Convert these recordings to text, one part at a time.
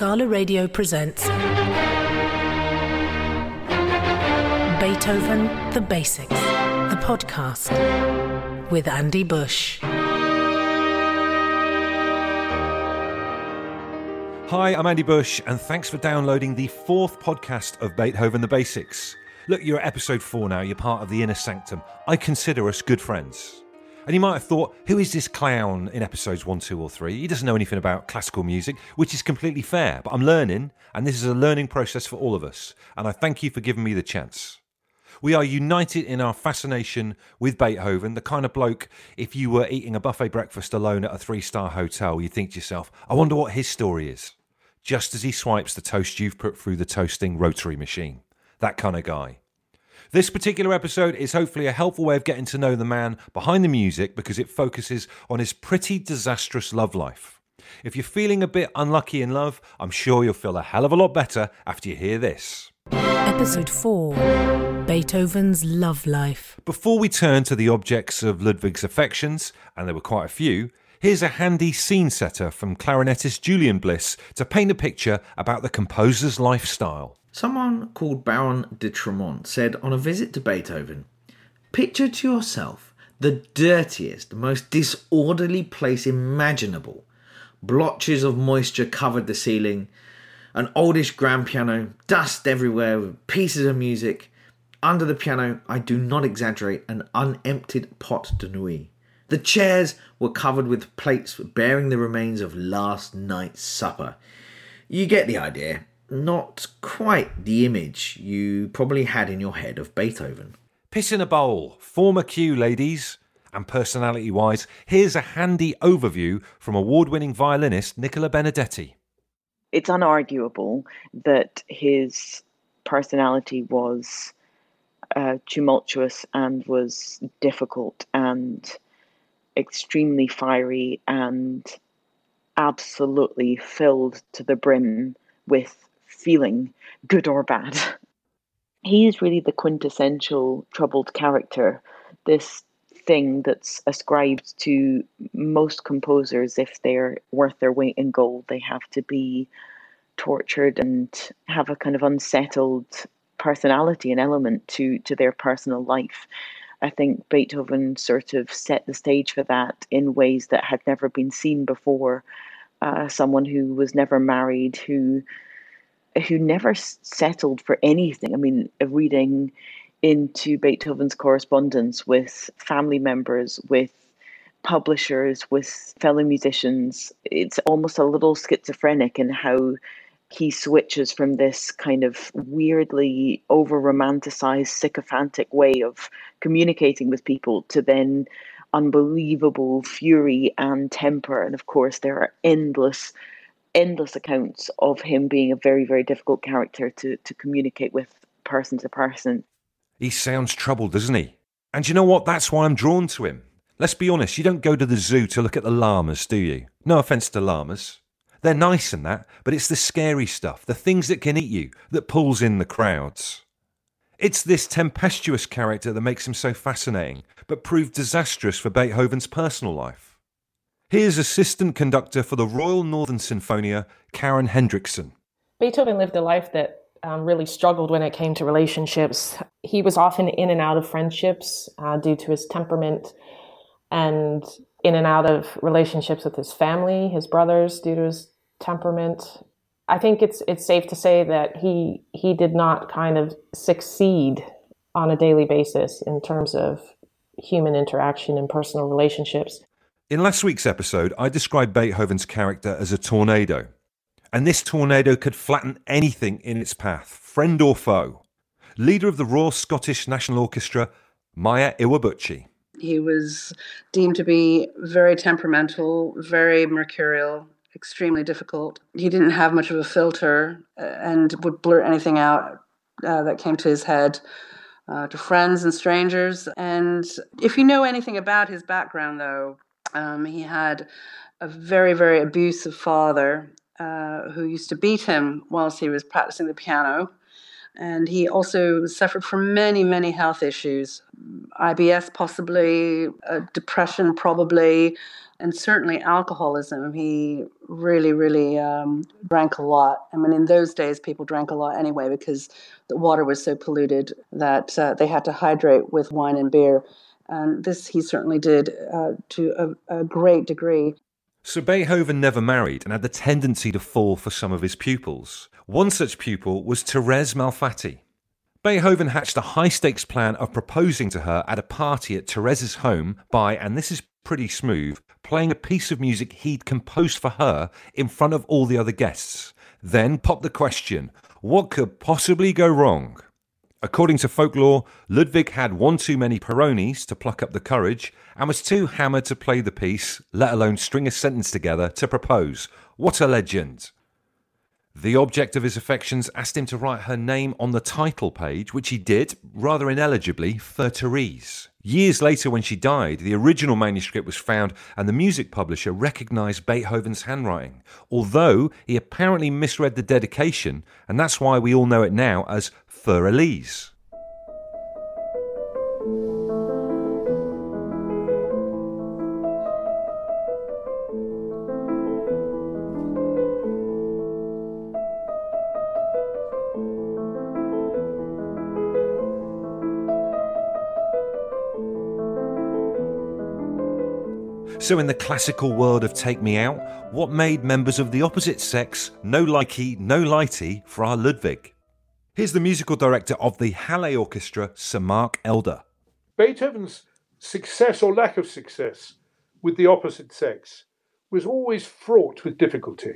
Scala Radio presents Beethoven The Basics, the podcast with Andy Bush. Hi, I'm Andy Bush, and thanks for downloading the fourth podcast of Beethoven the Basics. Look, you're at episode four now, you're part of the inner sanctum. I consider us good friends. And you might have thought, who is this clown in episodes one, two, or three? He doesn't know anything about classical music, which is completely fair, but I'm learning, and this is a learning process for all of us, and I thank you for giving me the chance. We are united in our fascination with Beethoven, the kind of bloke, if you were eating a buffet breakfast alone at a three star hotel, you'd think to yourself, I wonder what his story is. Just as he swipes the toast you've put through the toasting rotary machine. That kind of guy. This particular episode is hopefully a helpful way of getting to know the man behind the music because it focuses on his pretty disastrous love life. If you're feeling a bit unlucky in love, I'm sure you'll feel a hell of a lot better after you hear this. Episode 4 Beethoven's Love Life. Before we turn to the objects of Ludwig's affections, and there were quite a few, here's a handy scene setter from clarinetist Julian Bliss to paint a picture about the composer's lifestyle. Someone called Baron de Tremont said on a visit to Beethoven Picture to yourself the dirtiest, most disorderly place imaginable. Blotches of moisture covered the ceiling, an oldish grand piano, dust everywhere with pieces of music. Under the piano, I do not exaggerate, an unemptied pot de nuit. The chairs were covered with plates bearing the remains of last night's supper. You get the idea not quite the image you probably had in your head of Beethoven. Piss in a bowl, former cue, ladies. And personality wise, here's a handy overview from award winning violinist Nicola Benedetti. It's unarguable that his personality was uh, tumultuous and was difficult and extremely fiery and absolutely filled to the brim with feeling, good or bad. He is really the quintessential troubled character, this thing that's ascribed to most composers if they're worth their weight in gold. They have to be tortured and have a kind of unsettled personality and element to to their personal life. I think Beethoven sort of set the stage for that in ways that had never been seen before. Uh, someone who was never married, who who never settled for anything. I mean, reading into Beethoven's correspondence with family members, with publishers, with fellow musicians, it's almost a little schizophrenic in how he switches from this kind of weirdly over romanticized, sycophantic way of communicating with people to then unbelievable fury and temper. And of course, there are endless endless accounts of him being a very, very difficult character to, to communicate with person to person. He sounds troubled, doesn't he? And you know what? That's why I'm drawn to him. Let's be honest, you don't go to the zoo to look at the llamas, do you? No offence to llamas. They're nice and that, but it's the scary stuff, the things that can eat you, that pulls in the crowds. It's this tempestuous character that makes him so fascinating, but proved disastrous for Beethoven's personal life. Here's assistant conductor for the Royal Northern Sinfonia, Karin Hendrickson. Beethoven lived a life that um, really struggled when it came to relationships. He was often in and out of friendships uh, due to his temperament and in and out of relationships with his family, his brothers, due to his temperament. I think it's it's safe to say that he he did not kind of succeed on a daily basis in terms of human interaction and personal relationships. In last week's episode, I described Beethoven's character as a tornado. And this tornado could flatten anything in its path, friend or foe. Leader of the Royal Scottish National Orchestra, Maya Iwabuchi. He was deemed to be very temperamental, very mercurial, extremely difficult. He didn't have much of a filter uh, and would blurt anything out uh, that came to his head. Uh, to friends and strangers. And if you know anything about his background, though, um, he had a very, very abusive father uh, who used to beat him whilst he was practicing the piano. And he also suffered from many, many health issues IBS, possibly, uh, depression, probably, and certainly alcoholism. He really, really um, drank a lot. I mean, in those days, people drank a lot anyway because the water was so polluted that uh, they had to hydrate with wine and beer. And this he certainly did uh, to a, a great degree. So Beethoven never married and had the tendency to fall for some of his pupils. One such pupil was Therese Malfatti. Beethoven hatched a high stakes plan of proposing to her at a party at Therese's home by, and this is pretty smooth, playing a piece of music he'd composed for her in front of all the other guests. Then popped the question what could possibly go wrong? According to folklore, Ludwig had one too many Peronis to pluck up the courage and was too hammered to play the piece, let alone string a sentence together to propose. What a legend! The object of his affections asked him to write her name on the title page, which he did, rather ineligibly, for Therese. Years later, when she died, the original manuscript was found and the music publisher recognized Beethoven's handwriting, although he apparently misread the dedication, and that's why we all know it now as Für Elise. So, in the classical world of Take Me Out, what made members of the opposite sex no likey, no lighty for our Ludwig? Here's the musical director of the Halle Orchestra, Sir Mark Elder. Beethoven's success or lack of success with the opposite sex was always fraught with difficulty.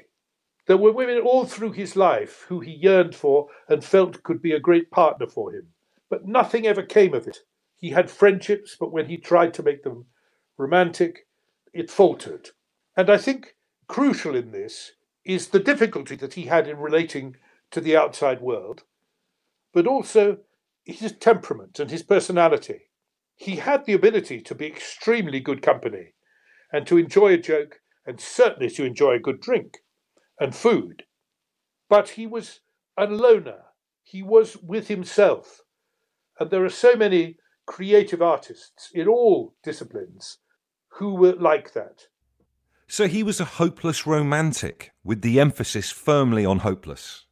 There were women all through his life who he yearned for and felt could be a great partner for him, but nothing ever came of it. He had friendships, but when he tried to make them romantic, it faltered. And I think crucial in this is the difficulty that he had in relating to the outside world, but also his temperament and his personality. He had the ability to be extremely good company and to enjoy a joke and certainly to enjoy a good drink and food. But he was a loner. He was with himself. And there are so many creative artists in all disciplines who were like that. So he was a hopeless romantic, with the emphasis firmly on hopeless.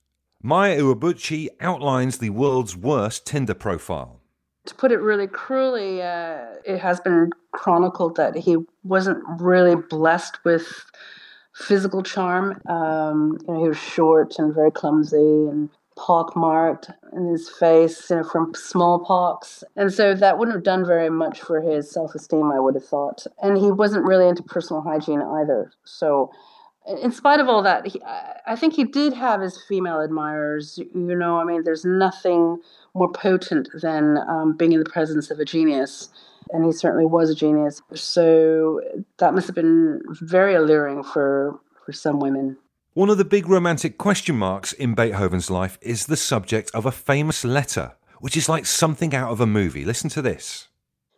Maya Iwabuchi outlines the world's worst Tinder profile. To put it really cruelly, uh, it has been chronicled that he wasn't really blessed with physical charm. Um, you know, he was short and very clumsy and pockmarked in his face you know, from smallpox. And so that wouldn't have done very much for his self esteem, I would have thought. And he wasn't really into personal hygiene either. So, in spite of all that, he, I think he did have his female admirers. You know, I mean, there's nothing more potent than um, being in the presence of a genius. And he certainly was a genius. So that must have been very alluring for, for some women. One of the big romantic question marks in Beethoven's life is the subject of a famous letter, which is like something out of a movie. Listen to this.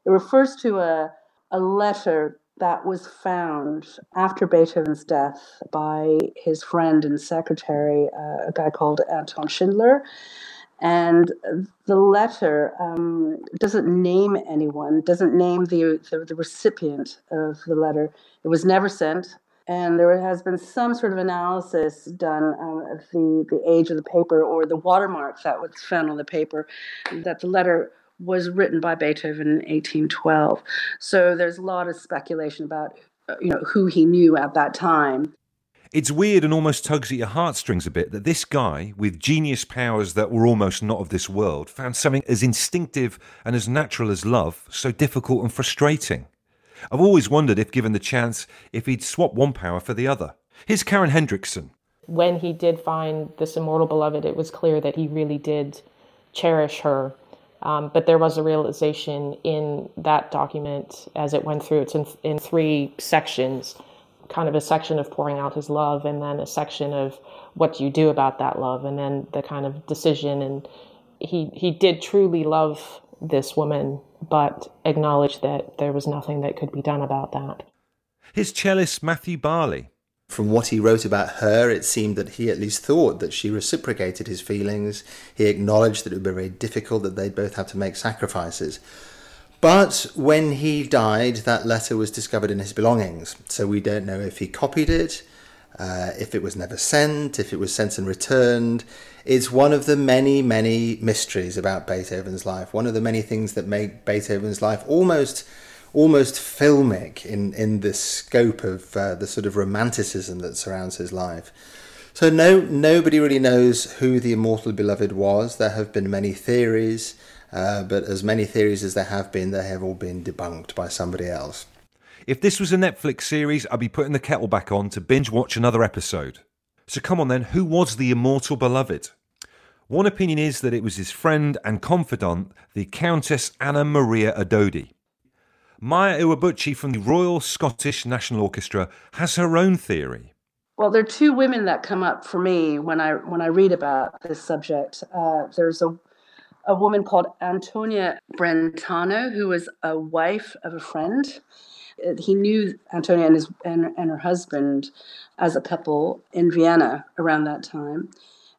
It refers to a, a letter that was found after Beethoven's death by his friend and secretary, uh, a guy called Anton Schindler. And the letter um, doesn't name anyone, doesn't name the, the, the recipient of the letter. It was never sent and there has been some sort of analysis done um, of the, the age of the paper or the watermark that was found on the paper that the letter was written by Beethoven in 1812. So there's a lot of speculation about uh, you know who he knew at that time. It's weird and almost tugs at your heartstrings a bit that this guy, with genius powers that were almost not of this world, found something as instinctive and as natural as love so difficult and frustrating. I've always wondered if given the chance, if he'd swap one power for the other. Here's Karin Hendrickson. When he did find this immortal beloved, it was clear that he really did cherish her. Um, but there was a realization in that document as it went through. It's in, in three sections kind of a section of pouring out his love, and then a section of what do you do about that love, and then the kind of decision. And he, he did truly love this woman but acknowledged that there was nothing that could be done about that. His cellist Matthew Barley. From what he wrote about her, it seemed that he at least thought that she reciprocated his feelings. He acknowledged that it would be very difficult, that they'd both have to make sacrifices. But when he died, that letter was discovered in his belongings. So we don't know if he copied it, uh, if it was never sent, if it was sent and returned. It's one of the many, many mysteries about Beethoven's life. One of the many things that make Beethoven's life almost, almost filmic in in the scope of uh, the sort of romanticism that surrounds his life. So no, nobody really knows who the immortal beloved was. There have been many theories, uh, but as many theories as there have been, they have all been debunked by somebody else. If this was a Netflix series, I'd be putting the kettle back on to binge watch another episode. So come on then, who was the immortal beloved? One opinion is that it was his friend and confidant, the Countess Anna Maria Erdődy. Maya Iwabuchi from the Royal Scottish National Orchestra has her own theory. Well, there are two women that come up for me when I when I read about this subject. Uh, there's a a woman called Antonia Brentano, who was a wife of a friend, he knew Antonia and his and, and her husband as a couple in Vienna around that time.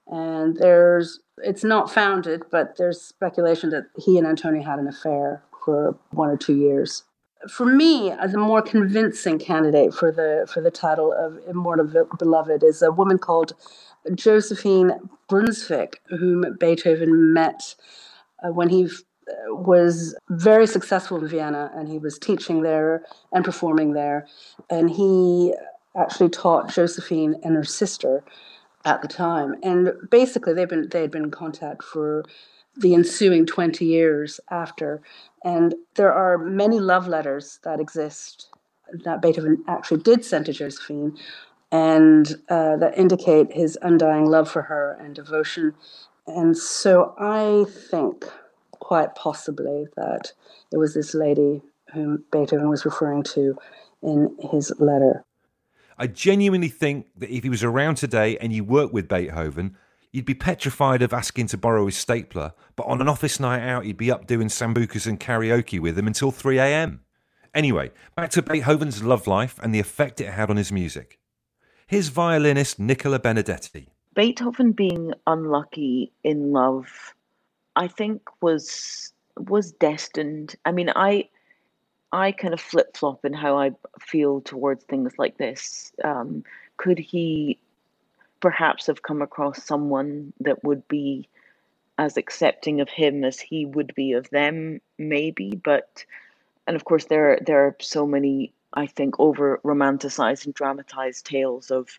And there's it's not founded, but there's speculation that he and Antonia had an affair for one or two years. For me, the more convincing candidate for the for the title of Immortal Beloved is a woman called Josephine Brunswick, whom Beethoven met uh, when he was very successful in Vienna and he was teaching there and performing there. And he actually taught Josephine and her sister at the time. And basically they've been they had been in contact for the ensuing 20 years after. And there are many love letters that exist that Beethoven actually did send to Josephine and uh, that indicate his undying love for her and devotion. And so I think quite possibly that it was this lady whom Beethoven was referring to in his letter. I genuinely think that if he was around today and you worked with Beethoven, you'd be petrified of asking to borrow his stapler, but on an office night out, you'd be up doing sambucas and karaoke with him until 3 a.m. Anyway, back to Beethoven's love life and the effect it had on his music. Here's violinist Nicola Benedetti. Beethoven being unlucky in love I think was was destined. I mean, I I kind of flip flop in how I feel towards things like this. Um, could he perhaps have come across someone that would be as accepting of him as he would be of them? Maybe, but and of course there there are so many I think over romanticized and dramatized tales of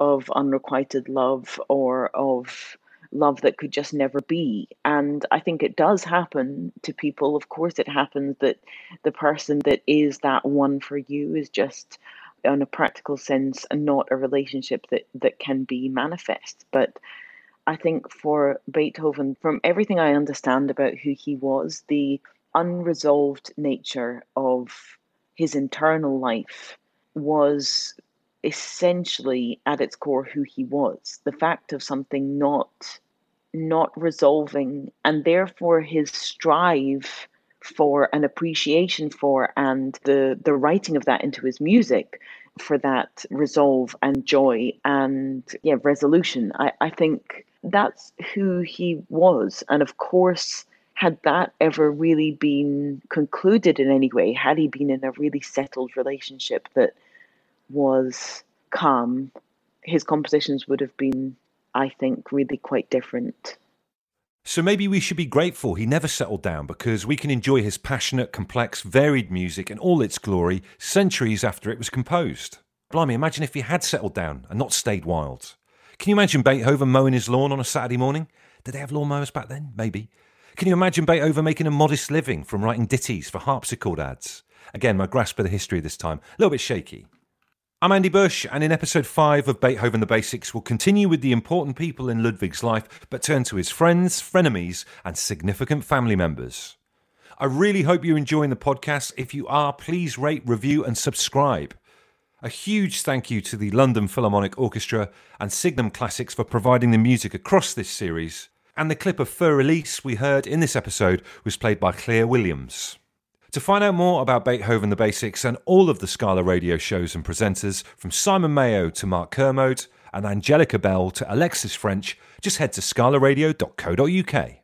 of unrequited love or of love that could just never be. And I think it does happen to people. Of course, it happens that the person that is that one for you is just, in a practical sense, and not a relationship that, that can be manifest. But I think for Beethoven, from everything I understand about who he was, the unresolved nature of his internal life was essentially at its core who he was. The fact of something not not resolving, and therefore his strive for an appreciation for and the the writing of that into his music for that resolve and joy and yeah resolution i i think that's who he was and of course had that ever really been concluded in any way had he been in a really settled relationship that was calm his compositions would have been I think, really quite different. So maybe we should be grateful he never settled down because we can enjoy his passionate, complex, varied music in all its glory centuries after it was composed. Blimey, imagine if he had settled down and not stayed wild. Can you imagine Beethoven mowing his lawn on a Saturday morning? Did they have lawnmowers back then? Maybe. Can you imagine Beethoven making a modest living from writing ditties for harpsichord ads? Again, my grasp of the history this time, a little bit shaky. I'm Andy Bush, and in episode 5 of Beethoven the Basics, we'll continue with the important people in Ludwig's life, but turn to his friends, frenemies, and significant family members. I really hope you're enjoying the podcast. If you are, please rate, review, and subscribe. A huge thank you to the London Philharmonic Orchestra and Signum Classics for providing the music across this series. And the clip of Fur Elise we heard in this episode was played by Llyr Williams. To find out more about Beethoven the Basics and all of the Scala radio shows and presenters, from Simon Mayo to Mark Kermode and Angelica Bell to Alexis French, just head to scalaradio.co.uk.